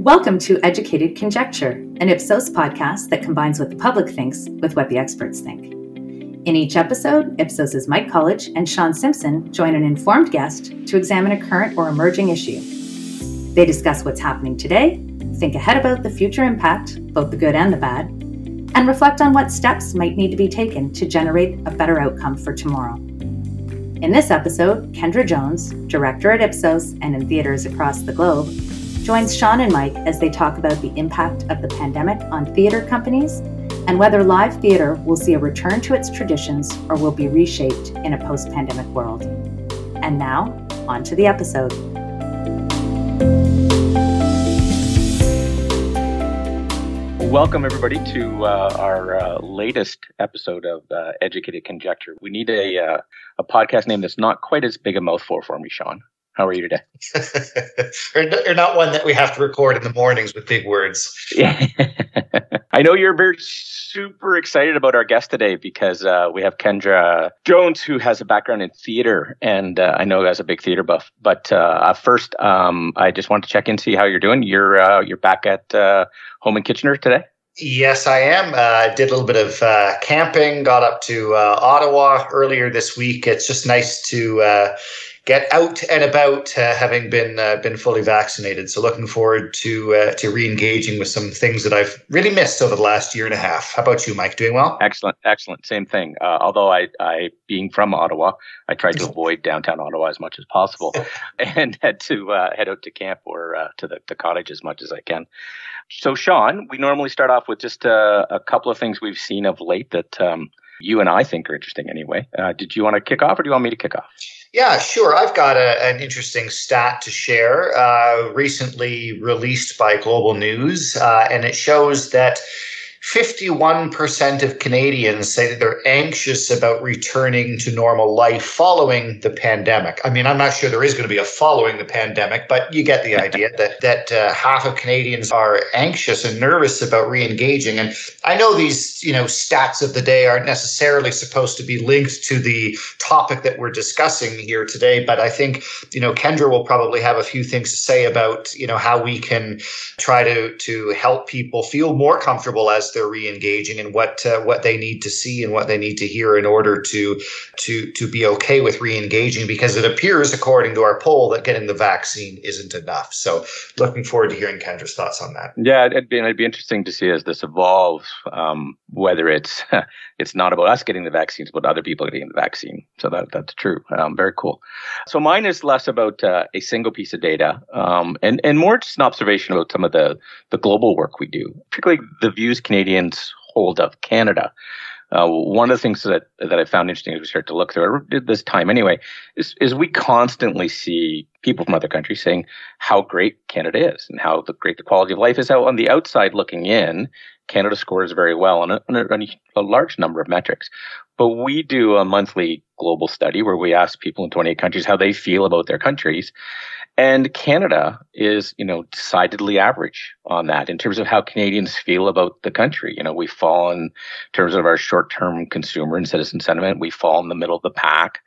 Welcome to Educated Conjecture, an Ipsos podcast that combines what the public thinks with what the experts think. In each episode, Ipsos's Mike Colledge and Sean Simpson join an informed guest to examine a current or emerging issue. They discuss what's happening today, think ahead about the future impact, both the good and the bad, and reflect on what steps might need to be taken to generate a better outcome for tomorrow. In this episode, Kendra Jones, director at Ipsos and in theaters across the globe, joins Sean and Mike as they talk about the impact of the pandemic on theater companies and whether live theater will see a return to its traditions or will be reshaped in a post pandemic world. And now, on to the episode. Welcome, everybody, to uh, our uh, latest episode of uh, Educated Conjecture. We need a, uh, a podcast name that's not quite as big a mouthful for me, Sean. How are you today? you're not one that we have to record in the mornings with big words. Yeah. I know you're very super excited about our guest today because uh, we have Kendra Jones, who has a background in theater, and uh, I know as a big theater buff. But uh, first, um, I just want to check in, see how you're doing. You're uh, you're back at uh, home in Kitchener today. Yes, I am. Uh, did a little bit of uh, camping. Got up to uh, Ottawa earlier this week. It's just nice to uh, get out and about, uh, having been uh, been fully vaccinated. So looking forward to uh, to re-engaging with some things that I've really missed over the last year and a half. How about you, Mike? Doing well? Excellent, excellent. Same thing. Uh, although I, I, being from Ottawa, I tried to avoid downtown Ottawa as much as possible, and had to uh, head out to camp or uh, to the, the cottage as much as I can. So, Sean, we normally start off with just a couple of things we've seen of late that um, you and I think are interesting. Anyway, did you want to kick off, or do you want me to kick off? Yeah, sure. I've got a, an interesting stat to share, uh, recently released by Global News, uh, and it shows that 51% of Canadians say that they're anxious about returning to normal life following the pandemic. I mean, I'm not sure there is going to be a following the pandemic, but you get the idea that that uh, half of Canadians are anxious and nervous about re-engaging. And I know these, you know, stats of the day aren't necessarily supposed to be linked to the topic that we're discussing here today, but I think, you know, Kendra will probably have a few things to say about, you know, how we can try to to help people feel more comfortable as they're re-engaging and what uh, what they need to see and what they need to hear in order to to to be okay with re-engaging because it appears according to our poll that getting the vaccine isn't enough. So looking forward to hearing kendra's thoughts on that. Yeah it'd be, it'd be interesting to see as this evolves um, whether it's it's not about us getting the vaccines but other people getting the vaccine so that that's true um, very cool so mine is less about uh, a single piece of data um, and and more just an observation about some of the the global work we do particularly the views Canadians hold of Canada. Uh, one of the things that that I found interesting as we start to look through it this time anyway is is we constantly see people from other countries saying how great Canada is and how the great the quality of life is. How on the outside looking in, Canada scores very well on a, on a, on a large number of metrics. But we do a monthly global study where we ask people in 28 countries how they feel about their countries. And Canada is, you know, decidedly average on that in terms of how Canadians feel about the country. You know, we fall in terms of our short-term consumer and citizen sentiment. We fall in the middle of the pack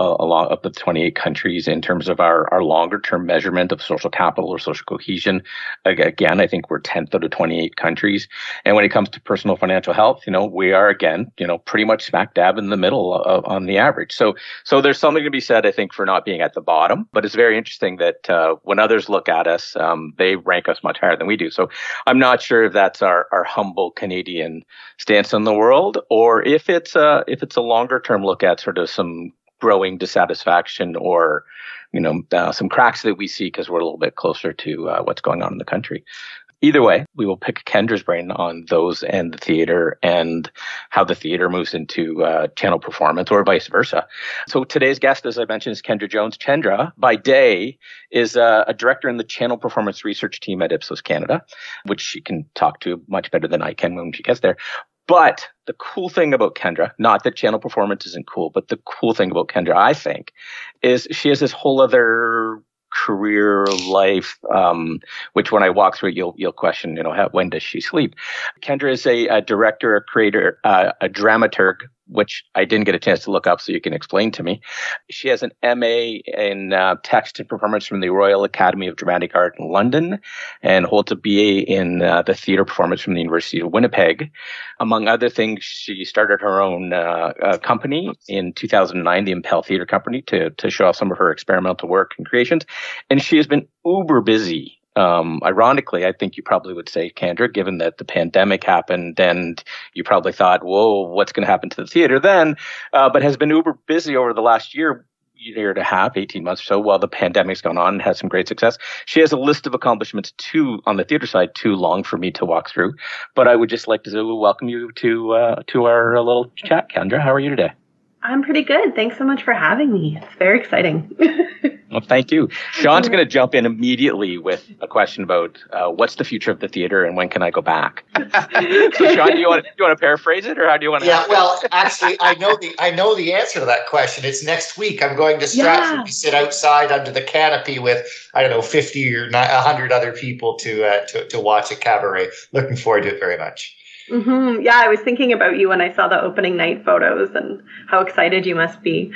uh, along of the 28 countries in terms of our, our longer term measurement of social capital or social cohesion. Again, I think we're 10th out of 28 countries. And when it comes to personal financial health, you know, we are again, you know, pretty much smack dab in the middle of, on the average. So, so there's something to be said, I think, for not being at the bottom. But it's very interesting that uh, when others look at us, um, they rank us much higher than we do. So I'm not sure if that's our, our humble Canadian stance on the world, or if it's a if it's a longer term look at sort of some growing dissatisfaction or you know uh, some cracks that we see because we're a little bit closer to uh, what's going on in the country. Either way we will pick kendra's brain on those and the theater and how the theater moves into uh, channel performance or vice versa. So today's guest as i mentioned is kendra jones. Kendra by day is uh, a director in the channel performance research team at ipsos canada which she can talk to much better than i can when she gets there but the cool thing about Kendra, not that channel performance isn't cool, but the cool thing about Kendra, I think, is she has this whole other career life, um, which when I walk through it, you'll you'll question, you know, how, when does she sleep? Kendra is a, a director, a creator, uh, a dramaturg, which I didn't get a chance to look up, so you can explain to me. She has an MA in uh, text and performance from the Royal Academy of Dramatic Art in London, and holds a BA in uh, the theater performance from the University of Winnipeg. Among other things, she started her own uh, uh company in 2009, the Impel Theater Company, to to show off some of her experimental work and creations, and she has been uber busy um, ironically, I think you probably would say, Kendra, given that the pandemic happened and you probably thought, whoa, what's going to happen to the theater then? Uh, but has been uber busy over the last year, year and a half, 18 months or so, while the pandemic's gone on and has some great success. She has a list of accomplishments too on the theater side, too long for me to walk through. But I would just like to welcome you to uh, to our little chat, Kendra. How are you today? I'm pretty good. Thanks so much for having me. It's very exciting. well, thank you. Sean's going to jump in immediately with a question about uh, what's the future of the theater and when can I go back? so, Sean, do you want to, you want to paraphrase it, or how do you want to? Yeah, well, actually, I know the I know the answer to that question. It's next week. I'm going to Stratford yeah. to sit outside under the canopy with I don't know 50 or 100 other people to uh, to to watch a cabaret. Looking forward to it very much. Mm-hmm. Yeah, I was thinking about you when I saw the opening night photos and how excited you must be.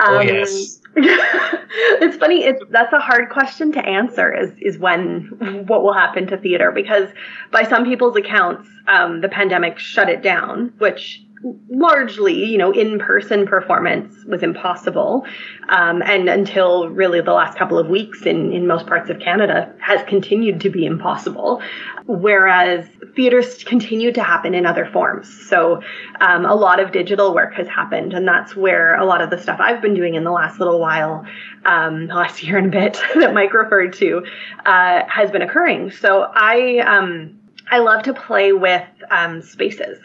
Oh, um, oh yes. it's funny. It's that's a hard question to answer. Is is when what will happen to theater? Because by some people's accounts, um, the pandemic shut it down, which largely, you know, in-person performance was impossible, um, and until really the last couple of weeks in in most parts of Canada has continued to be impossible. Whereas theaters continue to happen in other forms. So um, a lot of digital work has happened, and that's where a lot of the stuff I've been doing in the last little while, um, last year and a bit that Mike referred to, uh, has been occurring. So I um, I love to play with um, spaces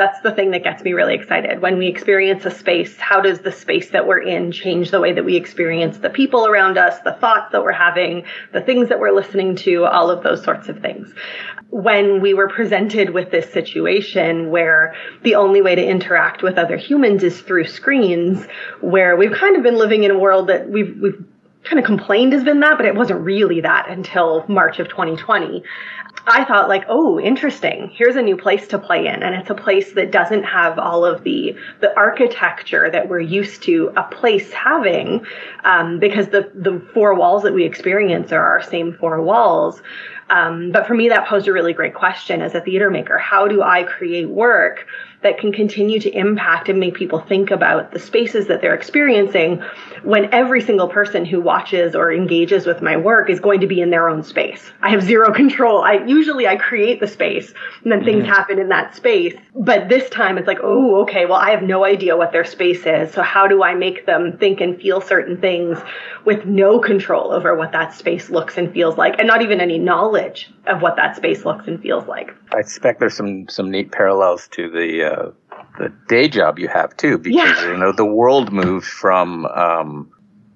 that's the thing that gets me really excited. When we experience a space, how does the space that we're in change the way that we experience the people around us, the thoughts that we're having, the things that we're listening to, all of those sorts of things. When we were presented with this situation where the only way to interact with other humans is through screens, where we've kind of been living in a world that we've, we've kind of complained has been that, but it wasn't really that until March of 2020. I thought like, oh, interesting. Here's a new place to play in, and it's a place that doesn't have all of the the architecture that we're used to a place having, um, because the the four walls that we experience are our same four walls. Um, but for me, that posed a really great question as a theater maker. How do I create work that can continue to impact and make people think about the spaces that they're experiencing when every single person who watches or engages with my work is going to be in their own space. I have zero control. I usually I create the space and then things mm-hmm. happen in that space. But this time it's like, oh, okay, well I have no idea what their space is. So how do I make them think and feel certain things with no control over what that space looks and feels like and not even any knowledge of what that space looks and feels like. I suspect there's some some neat parallels to the uh, the day job you have too, because yeah. you know the world moved from um,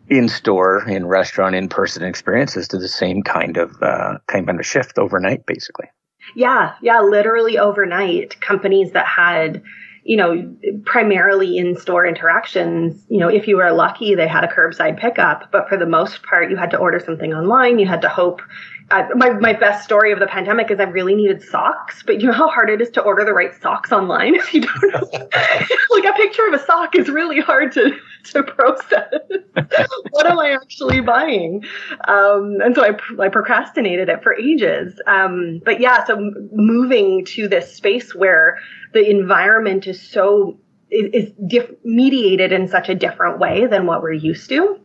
in store, in restaurant, in person experiences to the same kind of uh, kind of shift overnight, basically. Yeah, yeah, literally overnight. Companies that had you know, primarily in store interactions, you know, if you were lucky, they had a curbside pickup, but for the most part, you had to order something online. You had to hope uh, my, my best story of the pandemic is I really needed socks, but you know how hard it is to order the right socks online if you don't know. like a picture of a sock is really hard to, to process. what am I actually buying? Um, and so I, I procrastinated it for ages. Um, but yeah, so moving to this space where the environment is so is, is mediated in such a different way than what we're used to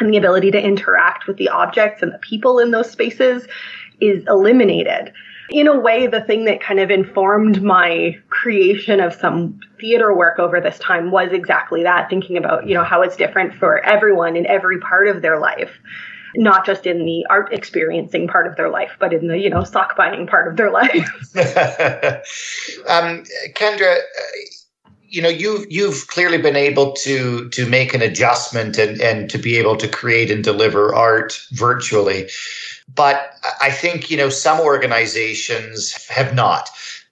and the ability to interact with the objects and the people in those spaces is eliminated. In a way, the thing that kind of informed my creation of some theater work over this time was exactly that, thinking about, you know, how it's different for everyone in every part of their life. Not just in the art experiencing part of their life, but in the, you know, sock buying part of their life. um, Kendra, you know you've you've clearly been able to to make an adjustment and and to be able to create and deliver art virtually. But i think you know some organizations have not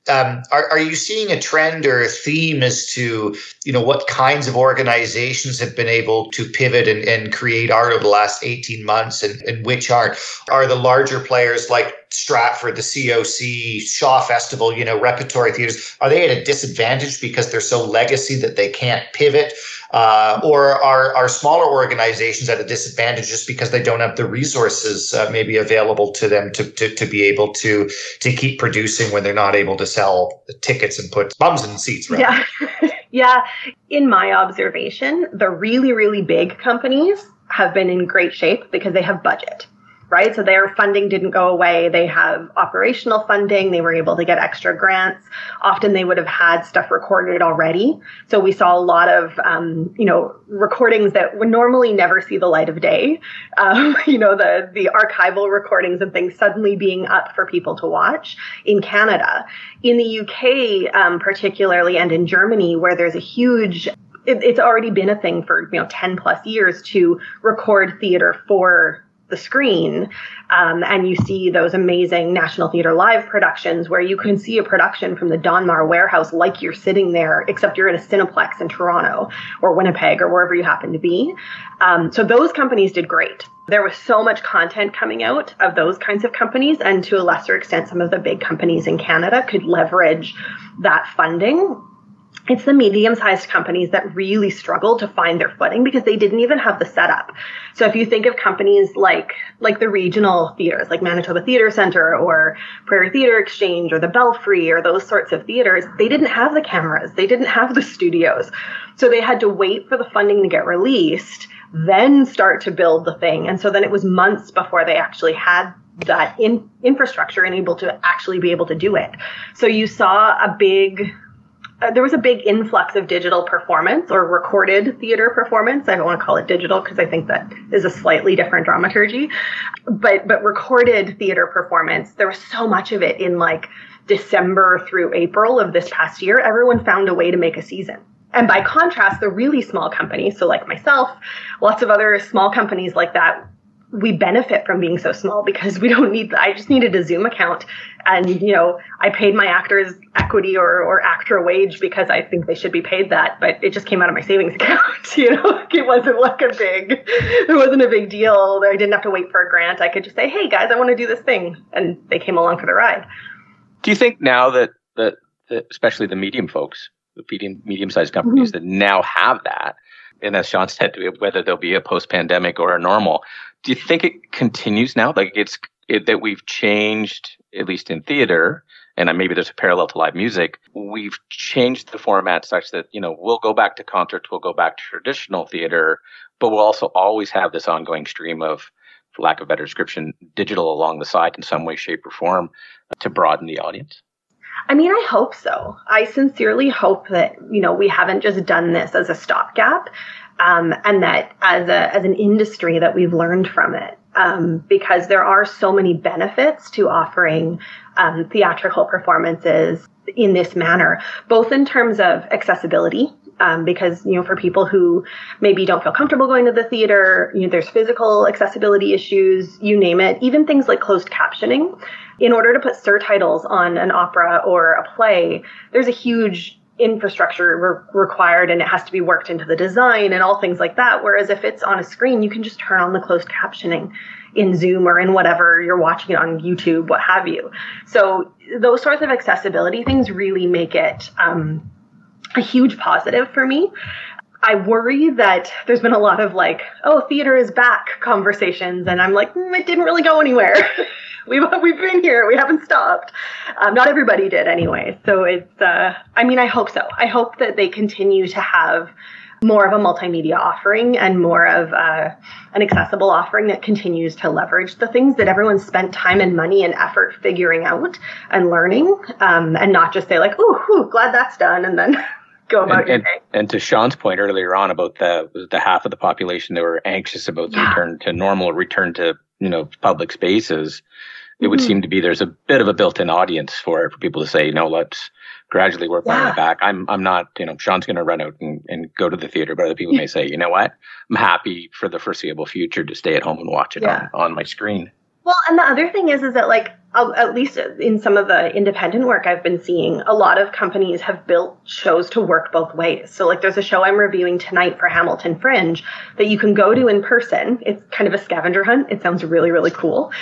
Um, are, are you seeing a trend or a theme as to you know what kinds of organizations have been able to pivot and, and create art over the last 18 months and, and which aren't? Are the larger players like Stratford, the COC, Shaw Festival, you know, repertory theaters, are they at a disadvantage because they're so legacy that they can't pivot? Uh, or are, are smaller organizations at a disadvantage just because they don't have the resources uh, maybe available to them to, to, to be able to to keep producing when they're not able to sell the tickets and put bums in seats? Right? Yeah. yeah. In my observation, the really, really big companies have been in great shape because they have budget right? So their funding didn't go away. They have operational funding. They were able to get extra grants. Often they would have had stuff recorded already. So we saw a lot of, um, you know, recordings that would normally never see the light of day. Um, you know, the, the archival recordings and things suddenly being up for people to watch in Canada. In the UK, um, particularly, and in Germany, where there's a huge it's already been a thing for you know 10 plus years to record theater for the screen. Um, and you see those amazing National Theatre Live productions where you can see a production from the Donmar warehouse like you're sitting there, except you're in a Cineplex in Toronto or Winnipeg or wherever you happen to be. Um, so those companies did great. There was so much content coming out of those kinds of companies, and to a lesser extent, some of the big companies in Canada could leverage that funding it's the medium sized companies that really struggle to find their footing because they didn't even have the setup. So if you think of companies like like the regional theaters, like Manitoba Theatre Center or Prairie Theatre Exchange or the Belfry or those sorts of theaters, they didn't have the cameras, they didn't have the studios. So they had to wait for the funding to get released, then start to build the thing. And so then it was months before they actually had that in infrastructure and able to actually be able to do it. So you saw a big uh, there was a big influx of digital performance or recorded theater performance. I don't want to call it digital because I think that is a slightly different dramaturgy. But but recorded theater performance, there was so much of it in like December through April of this past year. Everyone found a way to make a season. And by contrast, the really small companies, so like myself, lots of other small companies like that, we benefit from being so small because we don't need i just needed a zoom account. And you know i paid my actors equity or, or actor wage because i think they should be paid that but it just came out of my savings account you know it wasn't like a big it wasn't a big deal. I didn't have to wait for a grant. I could just say hey guys i want to do this thing. And they came along for the ride. Do you think now that that, especially the medium folks the medium medium sized companies mm-hmm. that now have that and as Sean said, whether there'll be a post pandemic or a normal, do you think it continues now? Like it's it, that we've changed, at least in theater, and maybe there's a parallel to live music. We've changed the format such that you know we'll go back to concerts, we'll go back to traditional theater, but we'll also always have this ongoing stream of, for lack of better description, digital along the side in some way, shape, or form uh, to broaden the audience. I mean, I hope so. I sincerely hope that, you know, we haven't just done this as a stopgap, um, and that as a as an industry that we've learned from it um, because there are so many benefits to offering um, theatrical performances in this manner, both in terms of accessibility. Um, because you know, for people who maybe don't feel comfortable going to the theater, you know, there's physical accessibility issues, you name it. Even things like closed captioning. In order to put surtitles on an opera or a play, there's a huge infrastructure re- required and it has to be worked into the design and all things like that. Whereas if it's on a screen, you can just turn on the closed captioning in Zoom or in whatever you're watching it on YouTube, what have you. So those sorts of accessibility things really make it um, a huge positive for me. I worry that there's been a lot of like, oh, theater is back conversations, and I'm like, mm, it didn't really go anywhere. we've we've been here. We haven't stopped. Um, not everybody did anyway. So it's. Uh, I mean, I hope so. I hope that they continue to have more of a multimedia offering and more of uh, an accessible offering that continues to leverage the things that everyone spent time and money and effort figuring out and learning, um, and not just say like, "Ooh, glad that's done," and then go about and, your and, day. And to Sean's point earlier on about the the half of the population that were anxious about the yeah. return to normal, return to you know public spaces, it would mm-hmm. seem to be there's a bit of a built-in audience for it for people to say, you know, let's gradually work yeah. my way back. I'm I'm not, you know, Sean's going to run out and, and go to the theater, but other people may say, you know what, I'm happy for the foreseeable future to stay at home and watch it yeah. on, on my screen. Well, and the other thing is, is that like at least in some of the independent work I've been seeing, a lot of companies have built shows to work both ways. So, like, there's a show I'm reviewing tonight for Hamilton Fringe that you can go to in person. It's kind of a scavenger hunt. It sounds really, really cool.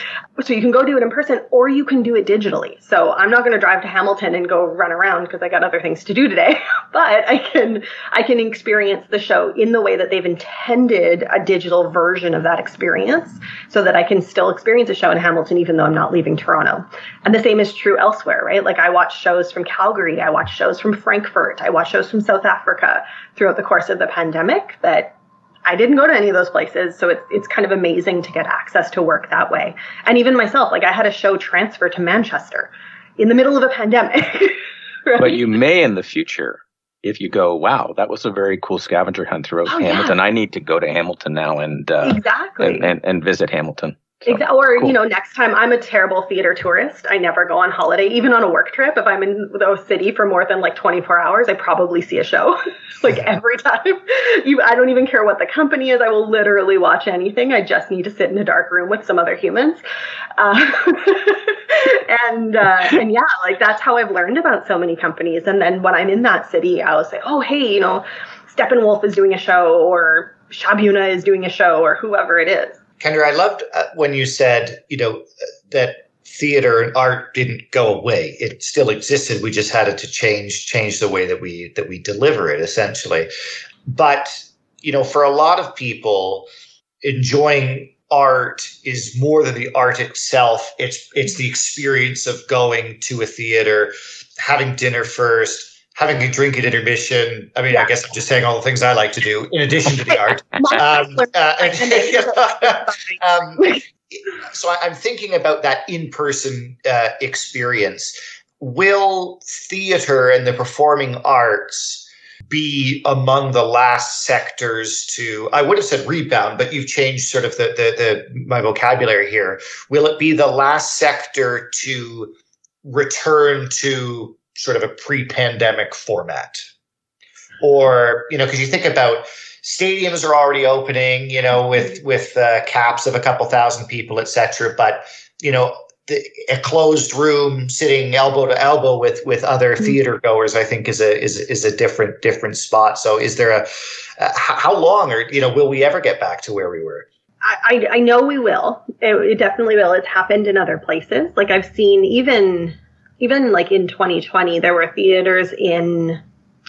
So, you can go do it in person or you can do it digitally. So, I'm not going to drive to Hamilton and go run around because I got other things to do today, but I can, I can experience the show in the way that they've intended a digital version of that experience so that I can still experience a show in Hamilton even though I'm not leaving Toronto. Toronto. And the same is true elsewhere, right? Like I watch shows from Calgary, I watch shows from Frankfurt, I watch shows from South Africa throughout the course of the pandemic that I didn't go to any of those places, so it's it's kind of amazing to get access to work that way. And even myself, like I had a show transfer to Manchester in the middle of a pandemic. right? But you may in the future if you go, wow, that was a very cool scavenger hunt throughout oh, Hamilton. Yeah. I need to go to Hamilton now and uh, exactly and, and, and visit Hamilton. So, or cool. you know, next time I'm a terrible theater tourist. I never go on holiday, even on a work trip. If I'm in the city for more than like 24 hours, I probably see a show. like every time, you, I don't even care what the company is. I will literally watch anything. I just need to sit in a dark room with some other humans. Uh, and uh, and yeah, like that's how I've learned about so many companies. And then when I'm in that city, I'll say, oh hey, you know, Steppenwolf is doing a show, or Schaubühne is doing a show, or whoever it is Kendra, I loved uh, when you said, you know, that theater and art didn't go away. It still existed. We just had to change change the way that we that we deliver it, essentially. But you know, for a lot of people, enjoying art is more than the art itself. It's it's the experience of going to a theater, having dinner first, having a drink at intermission. I mean, yeah. I guess I'm just saying all the things I like to do in addition to the art. um, uh, and, um, so I'm thinking about that in-person uh, experience. Will theater and the performing arts be among the last sectors to I would have said rebound, but you've changed sort of the, the, the my vocabulary here. Will it be the last sector to return to sort of a pre-pandemic format or you know because you think about stadiums are already opening you know with with uh, caps of a couple thousand people etc but you know the, a closed room sitting elbow to elbow with with other mm-hmm. theater goers i think is a is is a different different spot so is there a uh, how long or you know will we ever get back to where we were I, I know we will. It, it definitely will. It's happened in other places. Like I've seen even even like in 2020, there were theaters in,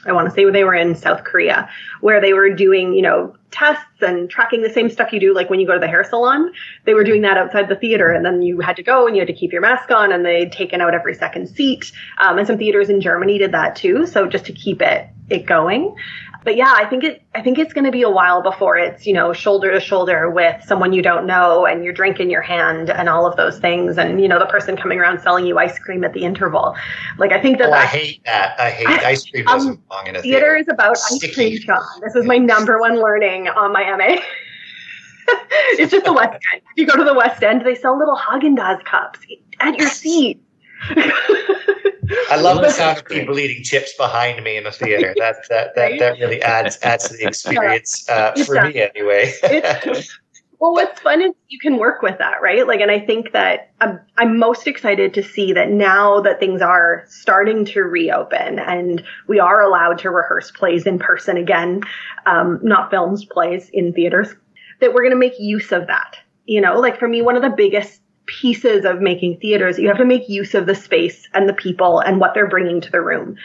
I want to say they were in South Korea, where they were doing, you know, tests and tracking the same stuff you do like when you go to the hair salon. They were doing that outside the theater, and then you had to go and you had to keep your mask on, and they'd taken out every second seat. Um, and some theaters in Germany did that too, so just to keep it it going but yeah, I think it I think it's going to be a while before it's you know shoulder to shoulder with someone you don't know and your drink in your hand and all of those things and you know the person coming around selling you ice cream at the interval. Like I think that oh, I hate that. I hate I, ice cream doesn't um, belong in a theater. Theater is about Sticky. ice cream, Sean. This is my number one learning on my MA. it's just the West End. If you go to the West End, they sell little Haagen Dazs cups at your seat. I love the sound of people eating chips behind me in the theater. That that that, that really adds adds to the experience uh, for me anyway. well, what's fun is you can work with that, right? Like, and I think that I'm, I'm most excited to see that now that things are starting to reopen and we are allowed to rehearse plays in person again, um, not films, plays in theaters, that we're going to make use of that. You know, like for me, one of the biggest pieces of making theaters, you have to make use of the space and the people and what they're bringing to the room.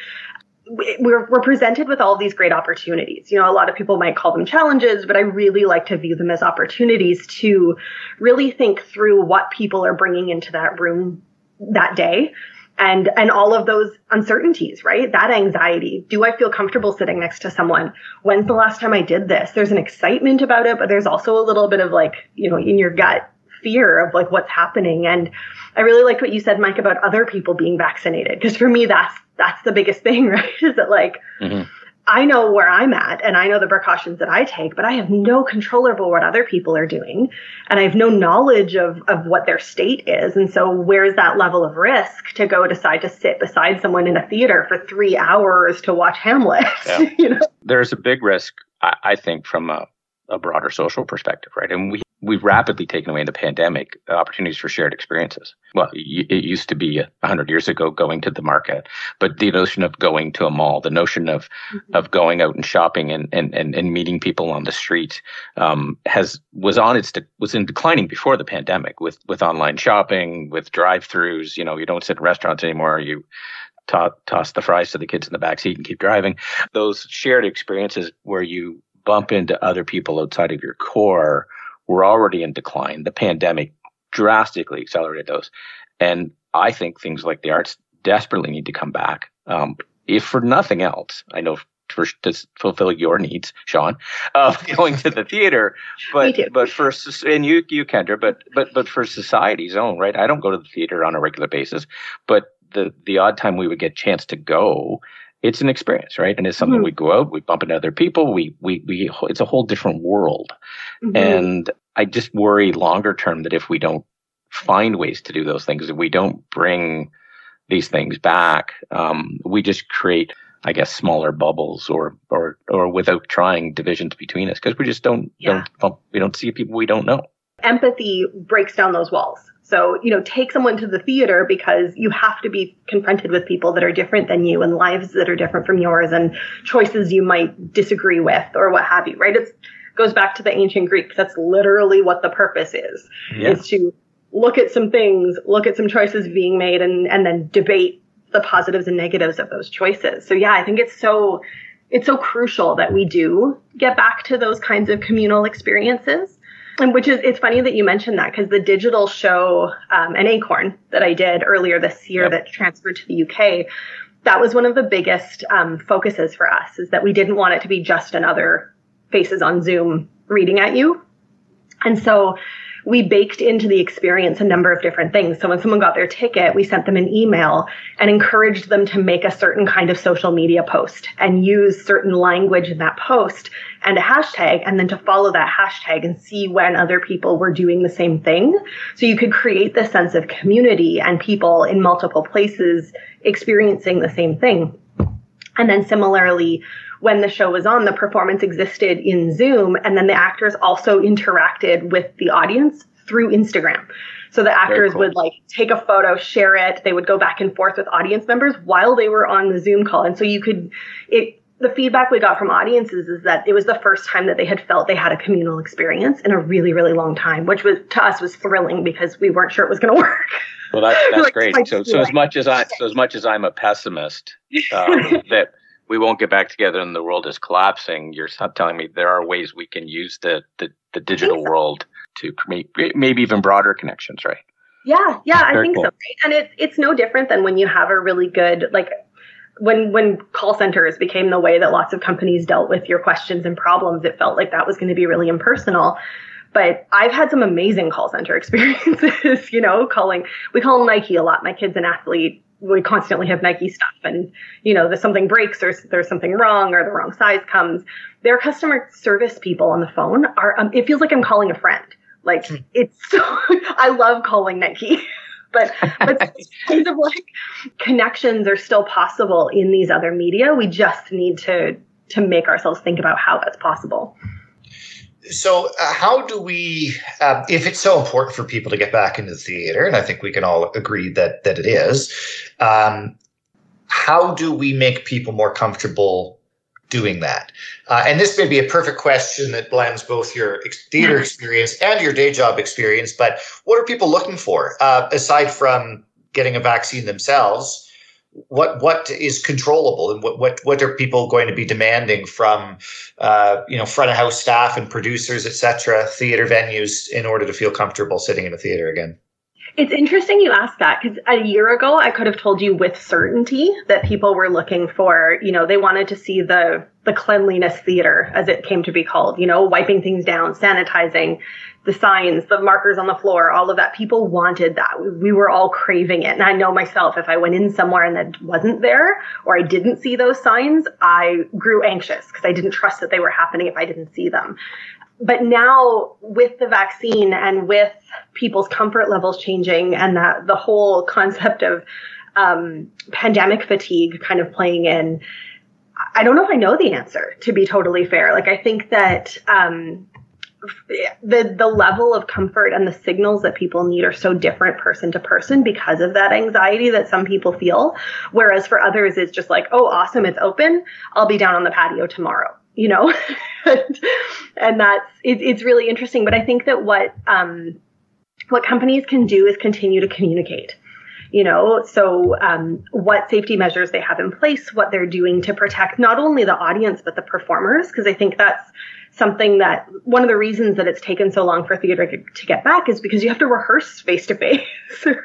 We're, we're presented with all these great opportunities. You know, a lot of people might call them challenges, but I really like to view them as opportunities to really think through what people are bringing into that room that day and and all of those uncertainties right? That anxiety. Do i feel comfortable sitting next to someone? When's the last time i did this? There's an excitement about it but there's also a little bit of like you know in your gut fear of like what's happening. And I really liked what you said, Mike, about other people being vaccinated. Because for me, that's that's the biggest thing, right? Is that like mm-hmm. I know where I'm at and I know the precautions that I take, but I have no control over what other people are doing. And I have no knowledge of, of what their state is. And so where's that level of risk to go decide to sit beside someone in a theater for three hours to watch Hamlet? Yeah. you know? There's a big risk, I, I think, from a a broader social perspective, right? And we we've rapidly taken away in the pandemic opportunities for shared experiences. Well, it used to be a hundred years ago going to the market, but the notion of going to a mall, the notion of mm-hmm. of going out and shopping and, and, and, and meeting people on the street um, has was on its de- was in declining before the pandemic with with online shopping, with drive-throughs. You know, you don't sit in restaurants anymore. You toss the fries to the kids in the back seat and keep driving. Those shared experiences where you bump into other people outside of your core were already in decline. The pandemic drastically accelerated those. And I think things like the arts desperately need to come back. Um, if for nothing else, I know for to fulfill your needs, Sean, of going to the theater, but but for and you you Kendra, but but but for society's own, right? I don't go to the theater on a regular basis, but the the odd time we would get a chance to go, it's an experience, right? And it's something mm-hmm. we go out, we bump into other people, we we we it's a whole different world. Mm-hmm. And I just worry longer term that if we don't find ways to do those things, if we don't bring these things back, um, we just create, I guess, smaller bubbles or or or without trying divisions between us because we just don't yeah. don't we don't see people we don't know. Empathy breaks down those walls. So, you know, take someone to the theater because you have to be confronted with people that are different than you and lives that are different from yours and choices you might disagree with or what have you, right? It goes back to the ancient Greeks. That's literally what the purpose is, yeah. is to look at some things, look at some choices being made and, and then debate the positives and negatives of those choices. So yeah, I think it's so, it's so crucial that we do get back to those kinds of communal experiences and which is it's funny that you mentioned that because the digital show um, an acorn that i did earlier this year yep. that transferred to the uk that was one of the biggest um, focuses for us is that we didn't want it to be just another faces on zoom reading at you and so we baked into the experience a number of different things. So when someone got their ticket, we sent them an email and encouraged them to make a certain kind of social media post and use certain language in that post and a hashtag and then to follow that hashtag and see when other people were doing the same thing. So you could create this sense of community and people in multiple places experiencing the same thing. And then similarly, when the show was on, the performance existed in Zoom, and then the actors also interacted with the audience through Instagram. So the actors cool. would like take a photo, share it. They would go back and forth with audience members while they were on the Zoom call. And so you could, it, the feedback we got from audiences is that it was the first time that they had felt they had a communal experience in a really, really long time, which was to us was thrilling because we weren't sure it was going to work. Well, that's, that's like, great. So, so as much as I, so as much as I'm a pessimist, um, that we won't get back together and the world is collapsing. You're telling me there are ways we can use the, the, the digital world to create maybe even broader connections, right? Yeah, yeah, I think cool. so. Right? And it's it's no different than when you have a really good like when when call centers became the way that lots of companies dealt with your questions and problems. It felt like that was going to be really impersonal. But I've had some amazing call center experiences. you know, calling we call Nike a lot. My kid's an athlete we constantly have Nike stuff and, you know, there's something breaks or there's something wrong or the wrong size comes. Their customer service people on the phone are, um, it feels like I'm calling a friend. Like hmm. it's so, I love calling Nike. but but kinds of like connections are still possible in these other media. We just need to to make ourselves think about how that's possible. So, uh, how do we, uh, if it's so important for people to get back into the theater, and I think we can all agree that that it is, um, how do we make people more comfortable doing that? Uh, and this may be a perfect question that blends both your theater experience and your day job experience. But what are people looking for uh, aside from getting a vaccine themselves? What what is controllable and what what what are people going to be demanding from uh, you know front of house staff and producers etc theater venues in order to feel comfortable sitting in a theater again it's interesting you ask that because a year ago I could have told you with certainty that people were looking for, you know, they wanted to see the the cleanliness theater as it came to be called, you know, wiping things down, sanitizing, the signs, the markers on the floor, all of that. People wanted that. We were all craving it. And I know myself, if I went in somewhere and that wasn't there or I didn't see those signs, I grew anxious because I didn't trust that they were happening if I didn't see them. But now with the vaccine and with people's comfort levels changing and that the whole concept of um, pandemic fatigue kind of playing in, I don't know if I know the answer to be totally fair. Like I think that um, the the level of comfort and the signals that people need are so different person to person because of that anxiety that some people feel. Whereas for others it's just like oh awesome it's open. I'll be down on the patio tomorrow you know and, that's it, it's really interesting. But i think that what um what companies can do is continue to communicate you know? So um, what safety measures they have in place what they're doing to protect not only the audience but the performers because i think that's something that one of the reasons that it's taken so long for theater to get back is because you have to rehearse face to face,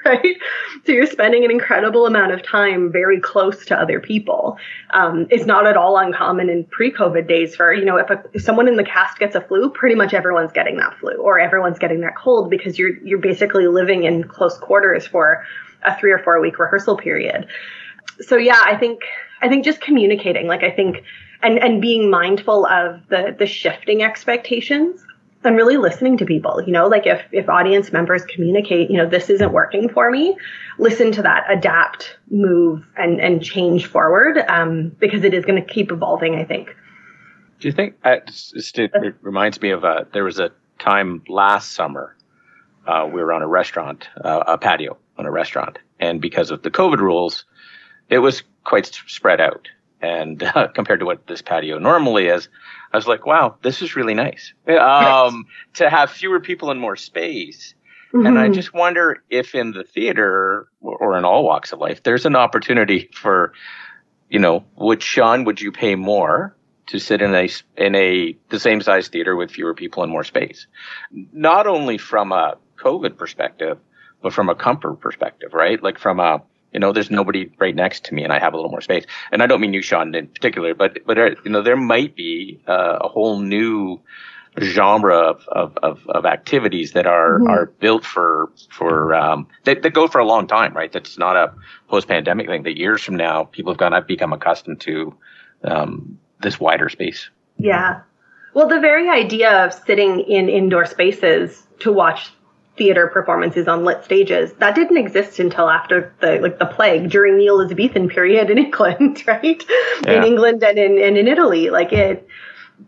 right? So you're spending an incredible amount of time very close to other people. Um, it's not at all uncommon in pre-COVID days for you know if, a, if someone in the cast gets a flu, pretty much everyone's getting that flu or everyone's getting that cold because you're you're basically living in close quarters for a three or four week rehearsal period. So yeah, I think I think just communicating, like I think and and being mindful of the the shifting expectations and really listening to people you know like if if audience members communicate you know this isn't working for me listen to that adapt move and and change forward um, because it is going to keep evolving i think. Do you think uh, it reminds me of uh, there was a time last summer uh, we were on a restaurant uh, a patio on a restaurant and because of the covid rules it was quite spread out and uh, compared to what this patio normally is, I was like, wow, this is really nice. Um, to have fewer people and more space. Mm-hmm. And I mm-hmm. just wonder if in the theater or in all walks of life, there's an opportunity for, you know, would Sean, would you pay more to sit in a, in a, the same size theater with fewer people and more space? Not only from a COVID perspective, but from a comfort perspective, right? Like from a, you know, there's nobody right next to me, and I have a little more space. And I don't mean you, Sean, in particular, but but uh, you know, there might be uh, a whole new genre of, of, of, of activities that are, mm-hmm. are built for for um, that, that go for a long time, right? That's not a post pandemic thing. That years from now, people have gone, I've become accustomed to um, this wider space. Yeah. Well, the very idea of sitting in indoor spaces to watch theater performances on lit stages. That didn't exist until after the like the plague during the elizabethan period in england right? Yeah. in england and in and in italy. Like it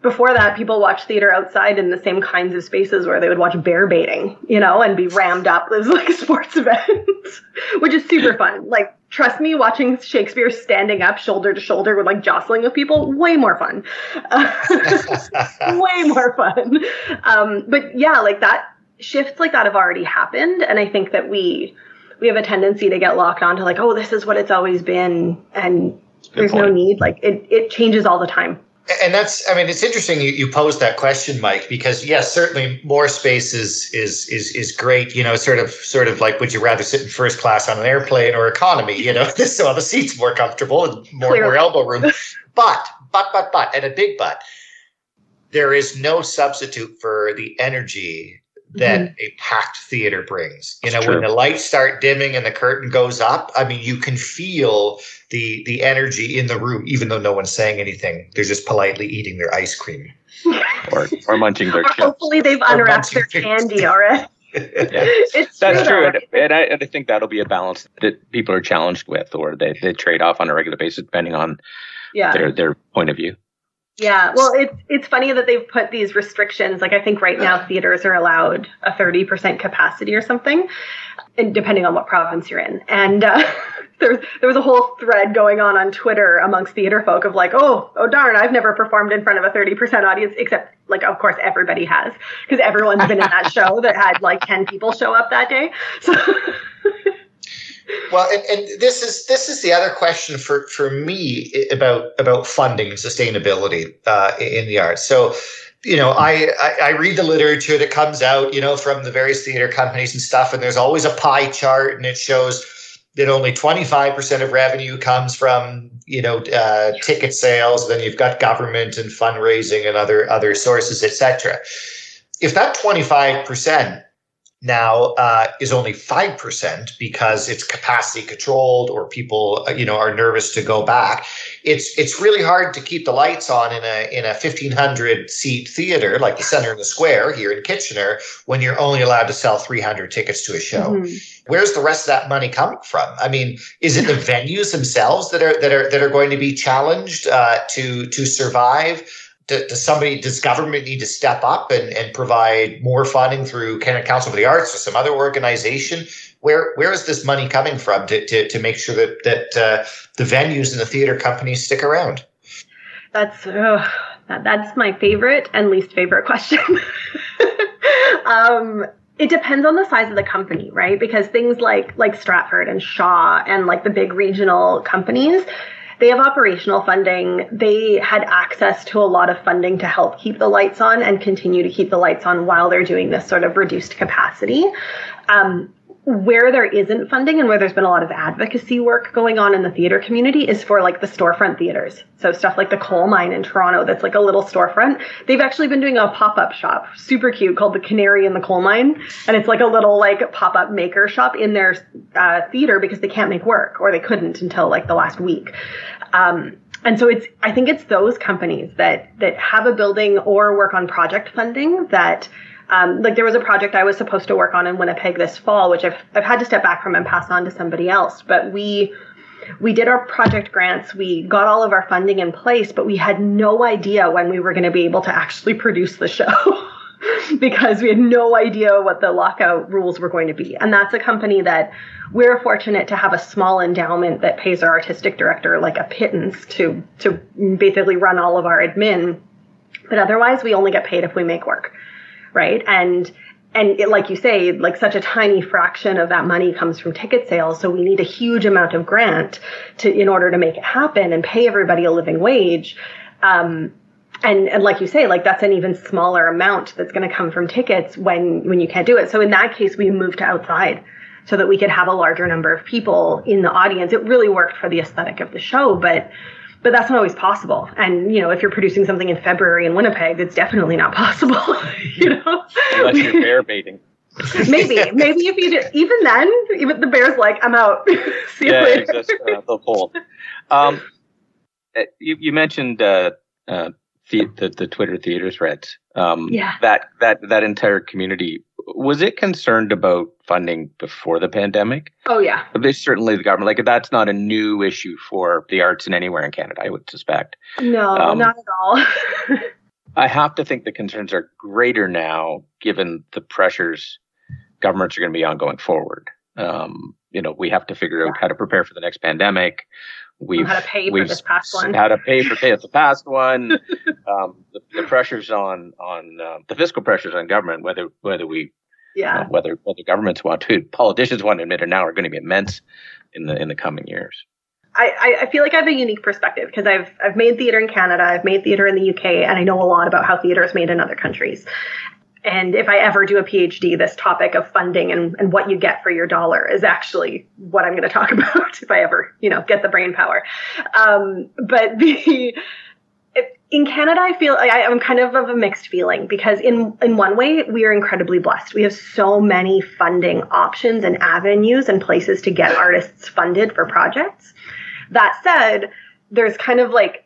before that people watched theater outside in the same kinds of spaces where they would watch bear baiting you know and be rammed up as like a sports events which is super fun. Like trust me watching shakespeare standing up shoulder to shoulder with like jostling with people way more fun. Way more fun. Um, but yeah like that shifts like that have already happened and i think that we we have a tendency to get locked onto like oh this is what it's always been and Good there's point. no need like it it changes all the time and that's i mean it's interesting you, you posed that question mike because yes certainly more space is is is is great you know sort of sort of like would you rather sit in first class on an airplane or economy you know this so the seats more comfortable and more, Clearly. more elbow room but but but but and a big but there is no substitute for the energy that mm-hmm. a packed theater brings. You That's know, true. when the lights start dimming and the curtain goes up, I mean, you can feel the the energy in the room, even though no one's saying anything. They're just politely eating their ice cream. or, or munching their chips. Hopefully they've unwrapped their candy already. yeah. It's That's true, and, and, I, and I think that'll be a balance that people are challenged with, or they, they trade off on a regular basis, depending on yeah. their their point of view. Yeah, well, it's it's funny that they've put these restrictions. Like I think right now theaters are allowed a thirty percent capacity or something, and depending on what province you're in. And uh, there there was a whole thread going on on Twitter amongst theater folk of like, oh, oh darn, I've never performed in front of a thirty percent audience, except like of course everybody has because everyone's been in that show that had like ten people show up that day. So. Well, and, and this is this is the other question for for me about about funding sustainability uh, in the arts. So, you know, I, I, I read the literature that comes out, you know, from the various theater companies and stuff, and there's always a pie chart, and it shows that only 25% of revenue comes from you know uh, ticket sales. Then you've got government and fundraising and other other sources, etc. If that 25% now uh, is only 5% because it's capacity controlled or people uh, you know are nervous to go back. It's it's really hard to keep the lights on in a in a 1500 seat theater like the center in the square here in kitchener when you're only allowed to sell 300 tickets to a show. Mm-hmm. where's the rest of that money coming from? I mean is it the venues themselves that are that are that are going to be challenged uh, to to survive does somebody does government need to step up and, and provide more funding through Canada Council for the Arts or some other organization? Where where is this money coming from to, to, to make sure that that uh, the venues and the theater companies stick around? That's uh, that, that's my favorite and least favorite question. um, it depends on the size of the company, right? Because things like like Stratford and Shaw and like the big regional companies, they have operational funding. They had access to a lot of funding to help keep the lights on and continue to keep the lights on while they're doing this sort of reduced capacity. Um, where there isn't funding and where there's been a lot of advocacy work going on in the theater community is for like the storefront theaters. So stuff like the coal mine in Toronto that's like a little storefront. They've actually been doing a pop-up shop, super cute, called the Canary in the Coal Mine. And it's like a little like pop-up maker shop in their uh, theater because they can't make work or they couldn't until like the last week. Um, and so it's I think it's those companies that that have a building or work on project funding that um, like there was a project I was supposed to work on in Winnipeg this fall, which I've I've had to step back from and pass on to somebody else. But we we did our project grants, we got all of our funding in place, but we had no idea when we were going to be able to actually produce the show. because we had no idea what the lockout rules were going to be. And that's a company that we're fortunate to have a small endowment that pays our artistic director like a pittance to to basically run all of our admin. But otherwise we only get paid if we make work right? And and it, like you say, like such a tiny fraction of that money comes from ticket sales. So we need a huge amount of grant to in order to make it happen and pay everybody a living wage. Um, and, and like you say, like that's an even smaller amount that's going to come from tickets when when you can't do it. So in that case, we moved to outside so that we could have a larger number of people in the audience. It really worked for the aesthetic of the show, but but that's not always possible. And you know, if you're producing something in February in Winnipeg, it's definitely not possible. you know, unless you're bear baiting. maybe, maybe if you did, even then, even the bear's like, I'm out. See yeah, you later. Just, uh, the whole. Um, eh, you, you mentioned uh, uh, the, the, the Twitter theater threads. Um, yeah. That that that entire community was it concerned about funding before the pandemic? Oh yeah. There's certainly the government like that's not a new issue for the arts in anywhere in Canada. I would suspect. No, um, not at all. I have to think the concerns are greater now, given the pressures governments are going to be on going forward. Um, you know, we have to figure out how to prepare for the next pandemic. We've how to pay for this past one. How to pay for the past one. um, the, the, pressures on on uh, the fiscal pressures on government, whether whether we yeah uh, whether whether governments want to, politicians want to admit it now, are going to be immense in the in the coming years. I, I feel like I have a unique perspective because I've I've made theater in Canada, I've made theater in the UK, and I know a lot about how theater is made in other countries. And if I ever do a PhD, this topic of funding and, and what you get for your dollar is actually what I'm going to talk about if I ever, you know, get the brain power. Um, but the, in Canada, I feel I, I'm kind of of a mixed feeling because in in one way we are incredibly blessed. We have so many funding options and avenues and places to get artists funded for projects. That said, there's kind of like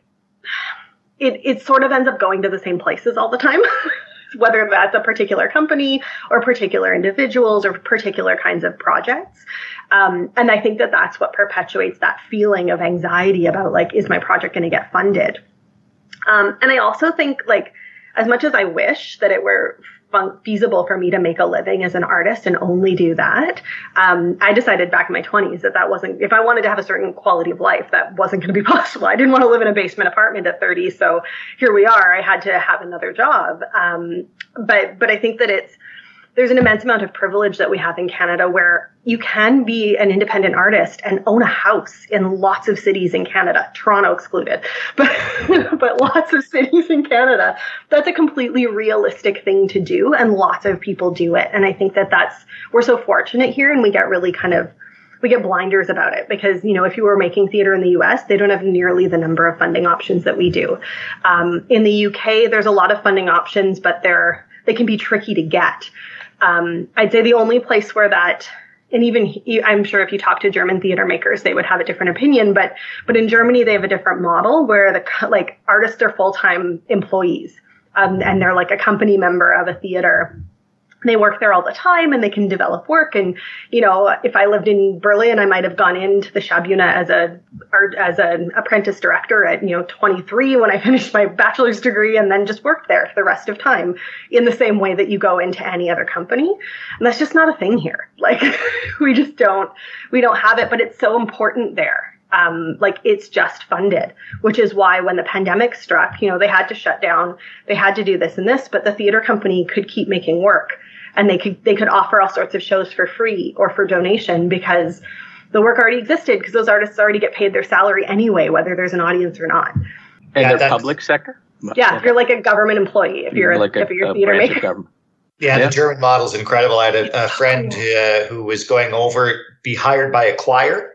it it sort of ends up going to the same places all the time. whether that's a particular company or particular individuals or particular kinds of projects. Um, and I think that that's what perpetuates that feeling of anxiety about like, is my project going to get funded? Um, and I also think like, as much as I wish that it were fun- feasible for me to make a living as an artist and only do that. Um, I decided back in my 20s that that wasn't, if I wanted to have a certain quality of life, that wasn't going to be possible. I didn't want to live in a basement apartment at 30. So here we are. I had to have another job. Um, but, but I think that it's, there's an immense amount of privilege that we have in Canada where you can be an independent artist and own a house in lots of cities in Canada, Toronto excluded, but, but lots of cities in Canada. That's a completely realistic thing to do and lots of people do it. And I think that that's, we're so fortunate here and we get really kind of, we get blinders about it because, you know, if you were making theater in the US, they don't have nearly the number of funding options that we do. Um, in the UK, there's a lot of funding options, but they're, they can be tricky to get. Um, I'd say the only place where that, and even I'm sure if you talk to German theater makers, they would have a different opinion. But but in Germany, they have a different model where the like artists are full time employees, um, and they're like a company member of a theater. They work there all the time and they can develop work. And you know if i lived in berlin i might have gone into the Schaubühne as a as an apprentice director at you know 23 when i finished my bachelor's degree and then just worked there for the rest of time in the same way that you go into any other company. And that's just not a thing here. Like we just don't we don't have it but it's so important there. Um, like it's just funded, which is why when the pandemic struck, you know, they had to shut down, they had to do this and this, but the theater company could keep making work and they could they could offer all sorts of shows for free or for donation because the work already existed because those artists already get paid their salary anyway, whether there's an audience or not. And yeah, they're public sector. Yeah, if you're like a government employee, if you're like a, if you're a, theater maker. Yeah, yeah, the German model is incredible. I had a, a friend uh, who was going over be hired by a choir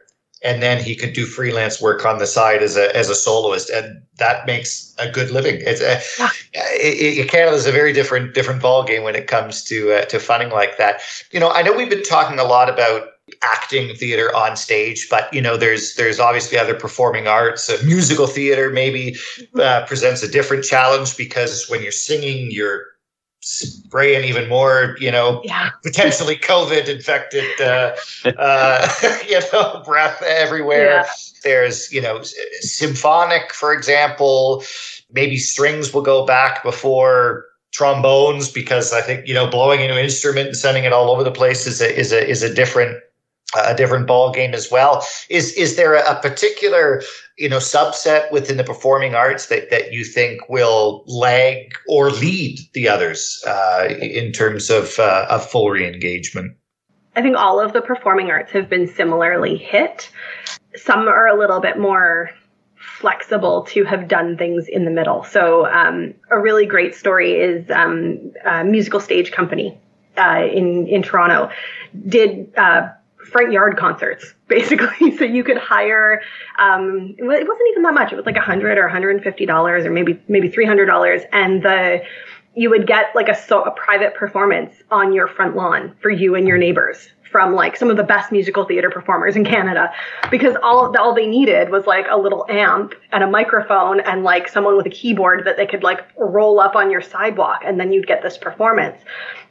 and then he could do freelance work on the side as a as a soloist, and that makes a good living. It's a, yeah. it, it, Canada is a very different different ball game when it comes to uh, to funding like that. You know, I know we've been talking a lot about acting theater on stage but you know there's there's obviously other performing arts uh, musical theater maybe uh, presents a different challenge because when you're singing you're spraying even more, you know, yeah. potentially COVID infected, uh, uh, you know, breath everywhere. Yeah. There's, you know, symphonic, for example, maybe strings will go back before trombones because I think, you know, blowing into an instrument and sending it all over the place is a, is a, is a different a different ball game as well. Is is there a, particular you know subset within the performing arts that that you think will lag or lead the others uh, in terms of uh, of full reengagement? I think all of the performing arts have been similarly hit. Some are a little bit more flexible to have done things in the middle. So um, a really great story is um, a musical stage company uh, in in Toronto did uh, front yard concerts, basically. so you could hire, um, it wasn't even that much. It was like a hundred or $150 or maybe, maybe $300. And the, you would get like a, so, a private performance on your front lawn for you and your neighbors from like some of the best musical theater performers in Canada because all all they needed was like a little amp and a microphone and like someone with a keyboard that they could like roll up on your sidewalk and then you'd get this performance.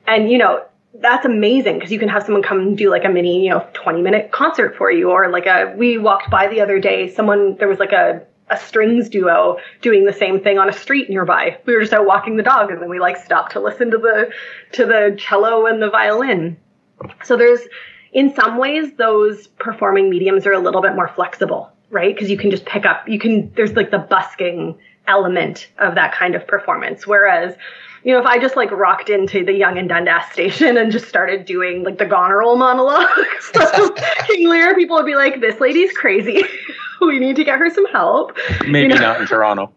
And you know, that's amazing because you can have someone come and do like a mini, you know, 20 minute concert for you. Or like a, we walked by the other day, someone, there was like a, a strings duo doing the same thing on a street nearby. We were just out walking the dog and then we like stopped to listen to the, to the cello and the violin. So there's, in some ways, those performing mediums are a little bit more flexible, right? Because you can just pick up, you can, there's like the busking element of that kind of performance. Whereas, you know, if I just like rocked into the Yonge and Dundas station and just started doing like the Goneril monologues of King Lear, people would be like, "This lady's crazy. we need to get her some help." Maybe you know? not in Toronto.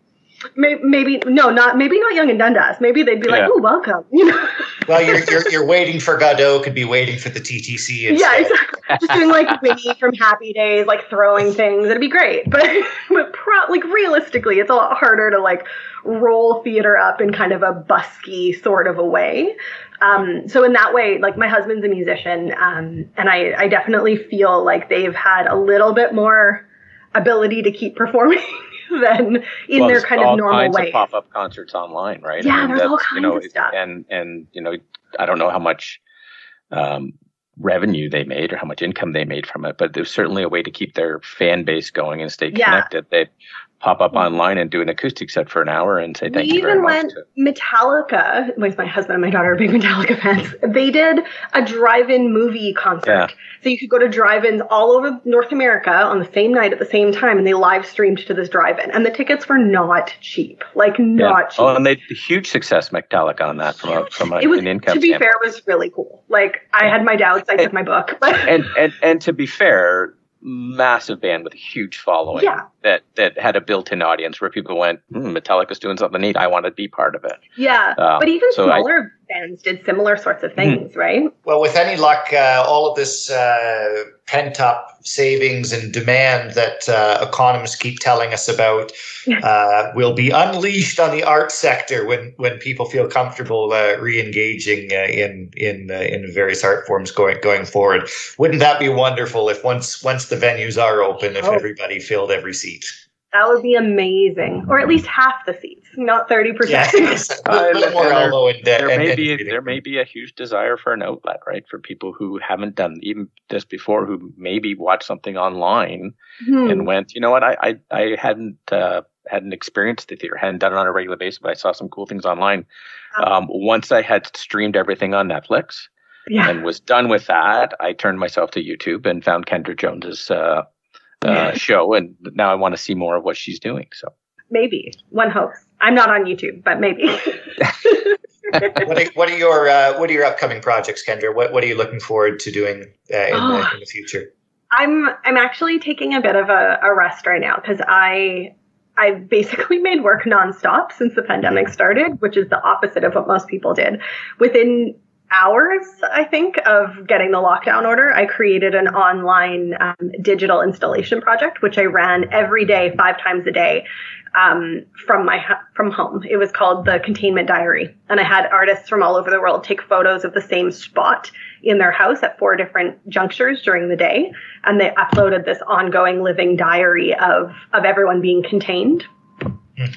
Maybe, maybe, no, not maybe not Yonge and Dundas. Maybe they'd be like, yeah. "Oh, welcome." You know. well, you're, you're you're waiting for Godot. Could be waiting for the TTC. Instead. Yeah, exactly. Just doing like Winnie from Happy Days, like throwing things. It'd be great, but but pro- like realistically, it's a lot harder to like roll theater up in kind of a busky sort of a way. Um, so in that way, like my husband's a musician, um, and I, I definitely feel like they've had a little bit more ability to keep performing than in well, their kind of normal way. Pop up concerts online, right? Yeah, I mean, there's all kinds you know, of stuff. And and you know, I don't know how much um, revenue they made or how much income they made from it, but there's certainly a way to keep their fan base going and stay yeah. connected. They pop up online and do an acoustic set for an hour and say thank we you much. Even went Metallica, with my husband and my daughter are big Metallica fans. They did a drive-in movie concert. Yeah. So you could go to drive-ins all over North America on the same night at the same time, and they live streamed to this drive-in, and the tickets were not cheap, like not yeah. cheap. Oh, and they huge success Metallica on that from a from a, it was, an income. To be standpoint. fair, it was really cool. Like I had my doubts. I took my book, but and and and to be fair, massive band with a huge following yeah. that that had a built-in audience where people went, mm, Metallica's doing something neat. I want to be part of it. Yeah, um, but even so smaller bands did similar sorts of things, mm. right? Well, with any luck, uh, all of this uh, pent up savings and demand that uh, economists keep telling us about uh, will be unleashed on the art sector when when people feel comfortable uh, re-engaging uh, in in uh, in various art forms going going forward. Wouldn't that be wonderful if once once the venues are open, if oh. everybody filled every seat? That would be amazing, or at least half the seats. Not 30%. Yeah, a more elbow and, there and, may be there may be a huge desire for an outlet, right? For people who haven't done even this before, who maybe watched something online Hmm. and went, you know what, I I, I hadn't uh, hadn't experienced the theater, hadn't done it on a regular basis, but I saw some cool things online. Um, once I had streamed everything on Netflix yeah. and was done with that, I turned myself to YouTube and found Kendra Jones's uh, uh, show, and now I want to see more of what she's doing. So. Maybe. One hopes. I'm not on YouTube, but maybe. what, are, what are your uh, what are your upcoming projects, Kendra? What what are you looking forward to doing uh, in, Oh. the, in the future? I'm I'm actually taking a bit of a, a rest right now because I I basically made work nonstop since the pandemic started, which is the opposite of what most people did. Within hours, I think, of getting the lockdown order, I created an online um, digital installation project, which I ran every day, five times a day, um, from my from home. It was called the Containment Diary, and I had artists from all over the world take photos of the same spot in their house at four different junctures during the day, and they uploaded this ongoing living diary of of everyone being contained.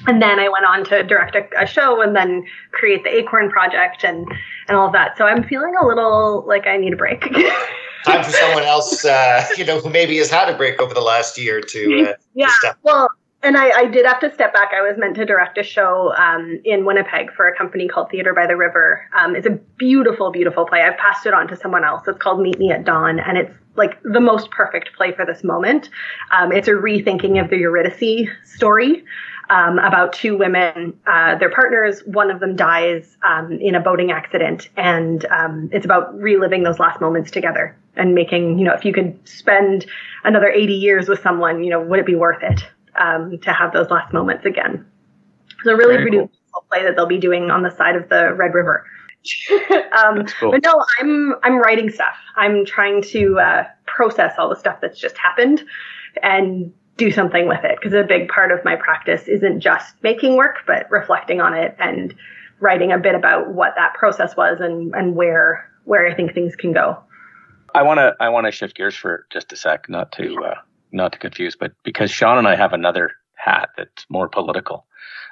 And then I went on to direct a, a show and then create the Acorn Project and and all of that. So I'm feeling a little like I need a break. Time for someone else, uh, you know, who maybe has had a break over the last year to. Uh, yeah. step- Well, and I, I did have to step back. I was meant to direct a show um, in Winnipeg for a company called Theater by the River. Um, it's a beautiful, beautiful play. I've passed it on to someone else. It's called Meet Me at Dawn, and it's like the most perfect play for this moment. Um, it's a rethinking of the Eurydice story. Um, about two women, uh, their partners. One of them dies um, in a boating accident, and um, it's about reliving those last moments together and making, you know, if you could spend another 80 years with someone, you know, would it be worth it um, to have those last moments again? So, a really Very beautiful play that they'll be doing on the side of the Red River. um, cool. But no, I'm I'm writing stuff. I'm trying to uh, process all the stuff that's just happened and do something with it because a big part of my practice isn't just making work, but reflecting on it and writing a bit about what that process was and and where where I think things can go. I want to I want to shift gears for just a sec, not to uh, not to confuse, but because Sean and I have another hat that's more political,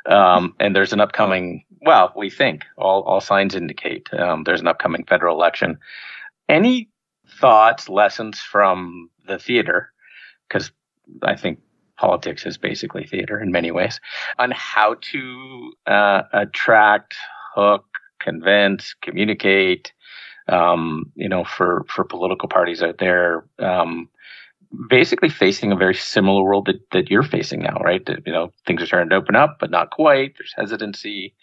um, and there's an upcoming. Well, we think all all signs indicate um, there's an upcoming federal election. Any thoughts, lessons from the theater? Because I think politics is basically theater in many ways on how to uh, attract, hook, convince, communicate um, you know, for for political parties out there, um, basically facing a very similar world that, that you're facing now, right? That, you know, things are starting to open up, but not quite. There's hesitancy.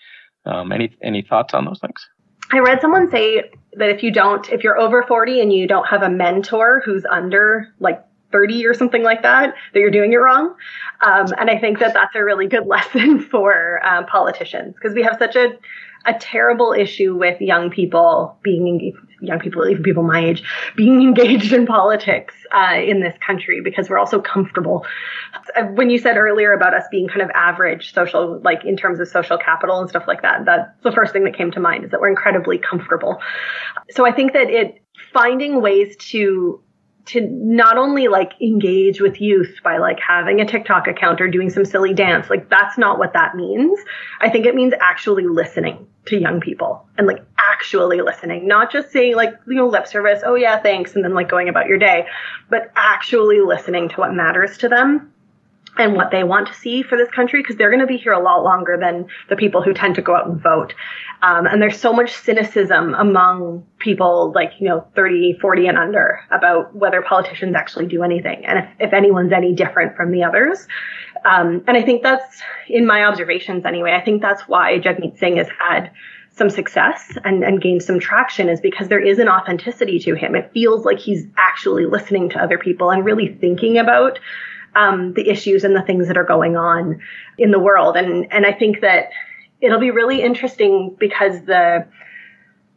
Um, any any thoughts on those things? I read someone say that if you don't, if you're over 40 and you don't have a mentor who's under like 30 or something like that, that you're doing it wrong. Um, and I think that that's a really good lesson for um, politicians because we have such a a terrible issue with young people being engaged, young people, even people my age, being engaged in politics uh, in this country because we're all so comfortable. Uh, When you said earlier about us being kind of average social, like in terms of social capital and stuff like that, that's the first thing that came to mind is that we're incredibly comfortable. So I think that it finding ways to to not only like engage with youth by like having a TikTok account or doing some silly dance, like that's not what that means. I think it means actually listening to young people and like actually listening, not just saying like, you know, lip service, oh yeah, thanks, and then like going about your day, but actually listening to what matters to them and what they want to see for this country because they're going to be here a lot longer than the people who tend to go out and vote. Um, and there's so much cynicism among people like, you know, 30, 40 and under about whether politicians actually do anything and if, if anyone's any different from the others. Um, and I think that's, in my observations anyway, I think that's why Jagmeet Singh has had some success and, and gained some traction is because there is an authenticity to him. It feels like he's actually listening to other people and really thinking about um, the issues and the things that are going on in the world. And and I think that it'll be really interesting because the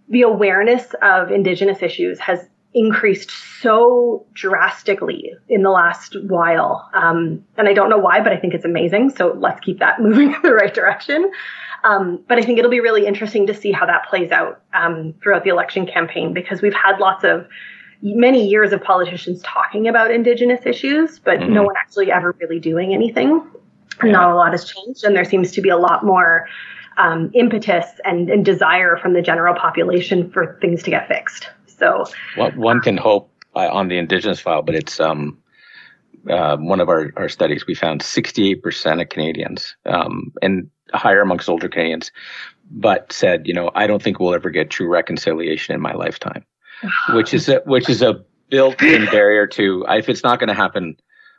the awareness of indigenous issues has increased so drastically in the last while. Um, and I don't know why, but I think it's amazing. So let's keep that moving in the right direction. Um, but I think it'll be really interesting to see how that plays out um, throughout the election campaign because we've had lots of many years of politicians talking about indigenous issues, but Mhm. no one actually ever really doing anything. Yeah. Not a lot has changed, and there seems to be a lot more um, impetus and, and desire from the general population for things to get fixed. So, well, one can hope uh, on the Indigenous file, but it's um, uh, one of our, our studies, we found 68% of Canadians, um, and higher amongst older Canadians, but said, you know, I don't think we'll ever get true reconciliation in my lifetime, which is a, which is a built-in barrier to if it's not going to happen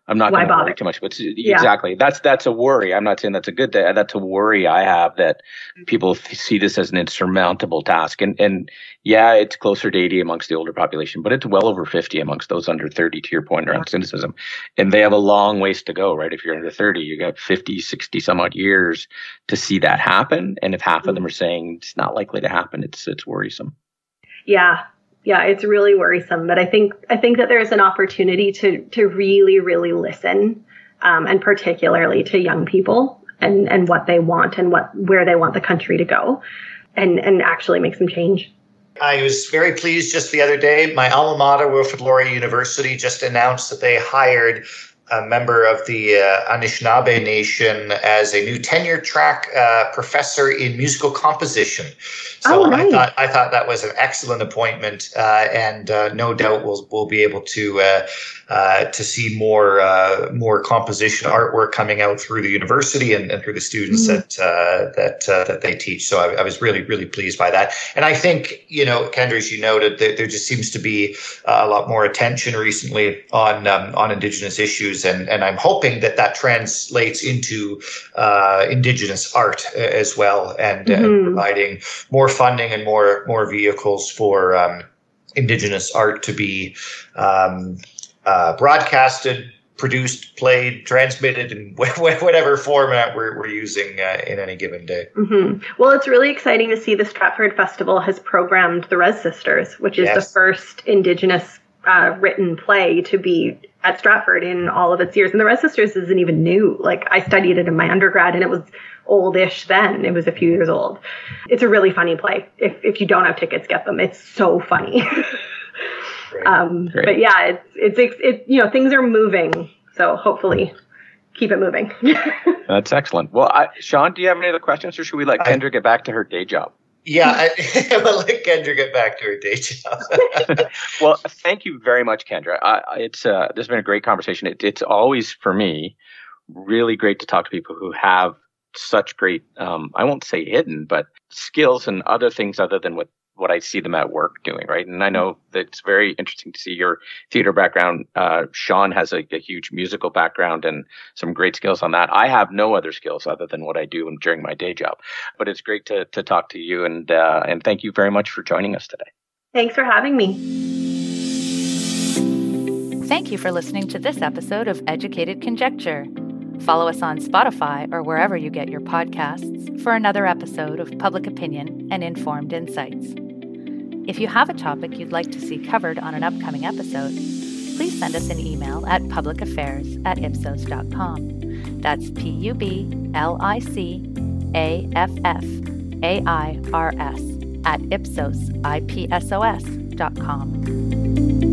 I'm not going to worry too much, but yeah. exactly that's that's a worry. I'm not saying that's a good thing. That's a worry I have that people see this as an insurmountable task. And and yeah, it's closer to 80 amongst the older population, but it's well over 50 amongst those under 30. To your point around yeah. cynicism, and they have a long ways to go. Right? If you're under 30, you got 50, 60 some odd years to see that happen. And if half mm-hmm. of them are saying it's not likely to happen, it's it's worrisome. Yeah, yeah, it's really worrisome. But I think I think that there's an opportunity to to really, really listen, um, and particularly to young people and and what they want and what where they want the country to go, and and actually make some change. I was very pleased just the other day. My alma mater, Wilfrid Laurier University, just announced that they hired a member of the uh, Anishinaabe Nation as a new tenure track uh, professor in musical composition. So oh. I thought I thought that was an excellent appointment, uh, and uh, no doubt we'll we'll be able to uh, uh, to see more more composition artwork coming out through the university and, and through the students mm. that that that they teach. So I, I, was really really pleased by that, and I think you know, Kendra, as you noted, that there just seems to be a lot more attention recently on um, on Indigenous issues, and and I'm hoping that that translates into Indigenous art as well, and, mm-hmm. and providing more more funding and more more vehicles for um, indigenous art to be um, uh, broadcasted, produced, played, transmitted in whatever format we're, we're using uh, in any given day. Mm-hmm. Well, it's really exciting to see the Stratford Festival has programmed the Rez Sisters, which is yes. the first Indigenous uh, written play to be at Stratford in all of its years. And the Rez Sisters isn't even new. Like I studied it in my undergrad and it was oldish then. It was a few years old. It's a really funny play. If if you don't have tickets, get them. It's so funny. Great. Um, Great. But yeah, it's it's it, it you know things are moving. So hopefully keep it moving. That's excellent. Well, I, Sean, do you have any other questions, or should we let Kendra get back to her day job? Yeah, I, will let Kendra get back to her day job. well, thank you very much, Kendra. I, it's uh, this has been a great conversation. It, it's always for me really great to talk to people who have such great, um, I won't say hidden, but skills and other things other than what, what I see them at work doing, right? And I know that it's very interesting to see your theater background. Uh, Sean has a, a, huge musical background and some great skills on that. I have no other skills other than what I do during my day job. But it's great to, to talk to you and, uh, and thank you very much for joining us today. Thanks for having me. Thank you for listening to this episode of Educated Conjecture. Follow us on Spotify or wherever you get your podcasts for another episode of Public Opinion and Informed Insights. If you have a topic you'd like to see covered on an upcoming episode, please send us an email at publicaffairs at ipsos.com. That's P U B L I C A F F A I R S at ipsos, I-P-S-O-S dot com.